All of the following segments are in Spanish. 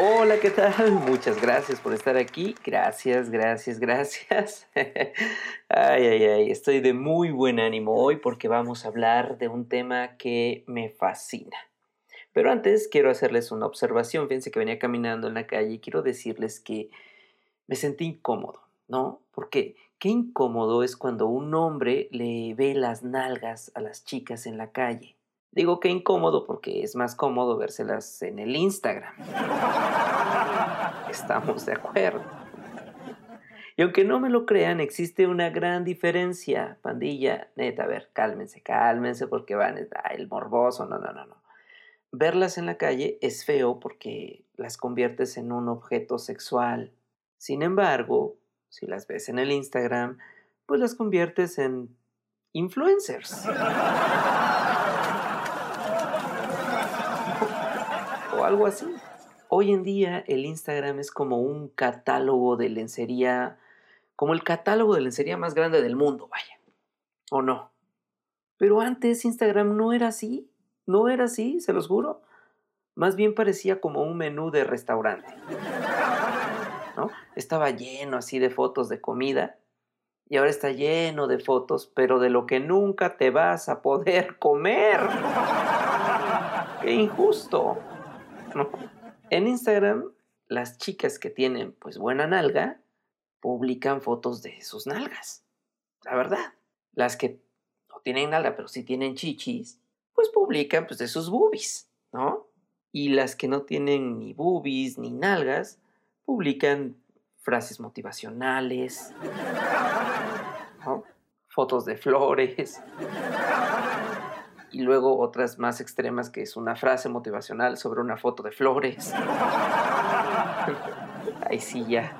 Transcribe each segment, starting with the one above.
Hola, ¿qué tal? Muchas gracias por estar aquí. Gracias, gracias, gracias. Ay, ay, ay, estoy de muy buen ánimo hoy porque vamos a hablar de un tema que me fascina. Pero antes quiero hacerles una observación. Fíjense que venía caminando en la calle y quiero decirles que me sentí incómodo, ¿no? Porque qué incómodo es cuando un hombre le ve las nalgas a las chicas en la calle. Digo que incómodo porque es más cómodo vérselas en el Instagram. Estamos de acuerdo. Y aunque no me lo crean, existe una gran diferencia, pandilla. Neta, a ver, cálmense, cálmense porque van, a el morboso, no, no, no, no. Verlas en la calle es feo porque las conviertes en un objeto sexual. Sin embargo, si las ves en el Instagram, pues las conviertes en influencers. Algo así. Hoy en día el Instagram es como un catálogo de lencería, como el catálogo de lencería más grande del mundo, vaya. ¿O no? Pero antes Instagram no era así, no era así, se los juro. Más bien parecía como un menú de restaurante. ¿No? Estaba lleno así de fotos de comida y ahora está lleno de fotos, pero de lo que nunca te vas a poder comer. ¡Qué injusto! En Instagram, las chicas que tienen pues buena nalga publican fotos de sus nalgas. La verdad. Las que no tienen nalga, pero sí tienen chichis, pues publican pues de sus boobies, ¿no? Y las que no tienen ni boobies ni nalgas, publican frases motivacionales, fotos de flores, y luego otras más extremas que es una frase motivacional sobre una foto de flores. Ahí sí ya.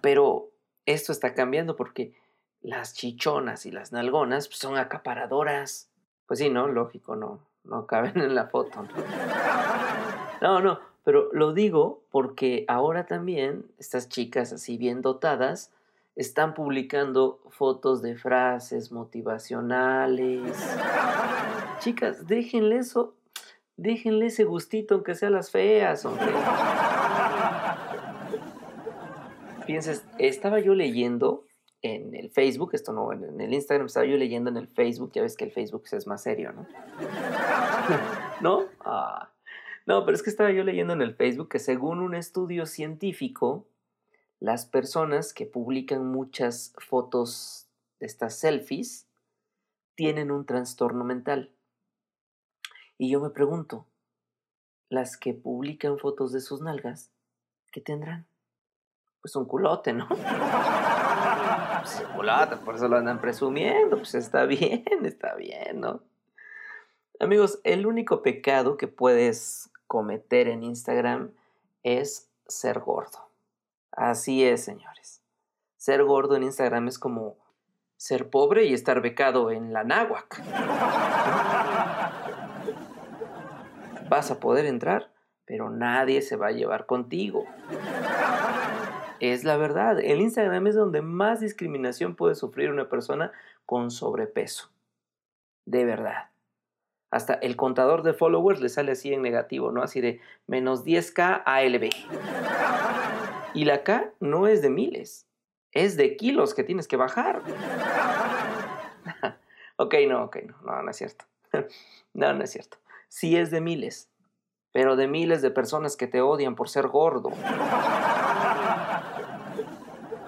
Pero esto está cambiando porque las chichonas y las nalgonas pues, son acaparadoras. Pues sí, ¿no? Lógico, no, no caben en la foto. No, no, pero lo digo porque ahora también estas chicas así bien dotadas están publicando fotos de frases motivacionales. Chicas, déjenle eso, déjenle ese gustito, aunque sean las feas, hombre. Fíjense, estaba yo leyendo en el Facebook, esto no, en el Instagram, estaba yo leyendo en el Facebook, ya ves que el Facebook es más serio, ¿no? ¿No? Ah. No, pero es que estaba yo leyendo en el Facebook que según un estudio científico, las personas que publican muchas fotos de estas selfies tienen un trastorno mental. Y yo me pregunto, las que publican fotos de sus nalgas, ¿qué tendrán? Pues un culote, ¿no? Pues por eso lo andan presumiendo, pues está bien, está bien, ¿no? Amigos, el único pecado que puedes cometer en Instagram es ser gordo. Así es, señores. Ser gordo en Instagram es como ser pobre y estar becado en la náhuac. Vas a poder entrar, pero nadie se va a llevar contigo. Es la verdad. El Instagram es donde más discriminación puede sufrir una persona con sobrepeso. De verdad. Hasta el contador de followers le sale así en negativo, ¿no? Así de menos 10k ALB. Y la K no es de miles, es de kilos que tienes que bajar. ok, no, ok, no, no, no es cierto. no, no es cierto. Sí es de miles, pero de miles de personas que te odian por ser gordo.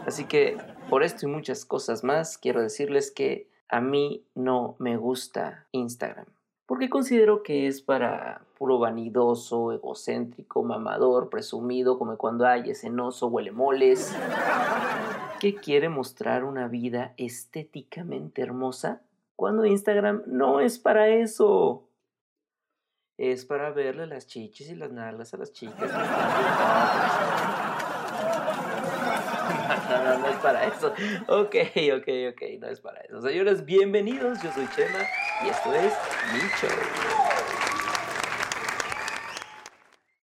Así que por esto y muchas cosas más, quiero decirles que a mí no me gusta Instagram porque considero que es para puro vanidoso, egocéntrico, mamador, presumido, como cuando hay escenoso, huele moles, que quiere mostrar una vida estéticamente hermosa, cuando Instagram no es para eso. Es para verle las chichis y las nalgas a las chicas. no, es para eso. Ok, ok, ok, no es para eso. Señores, bienvenidos. Yo soy Chema y esto es Mi.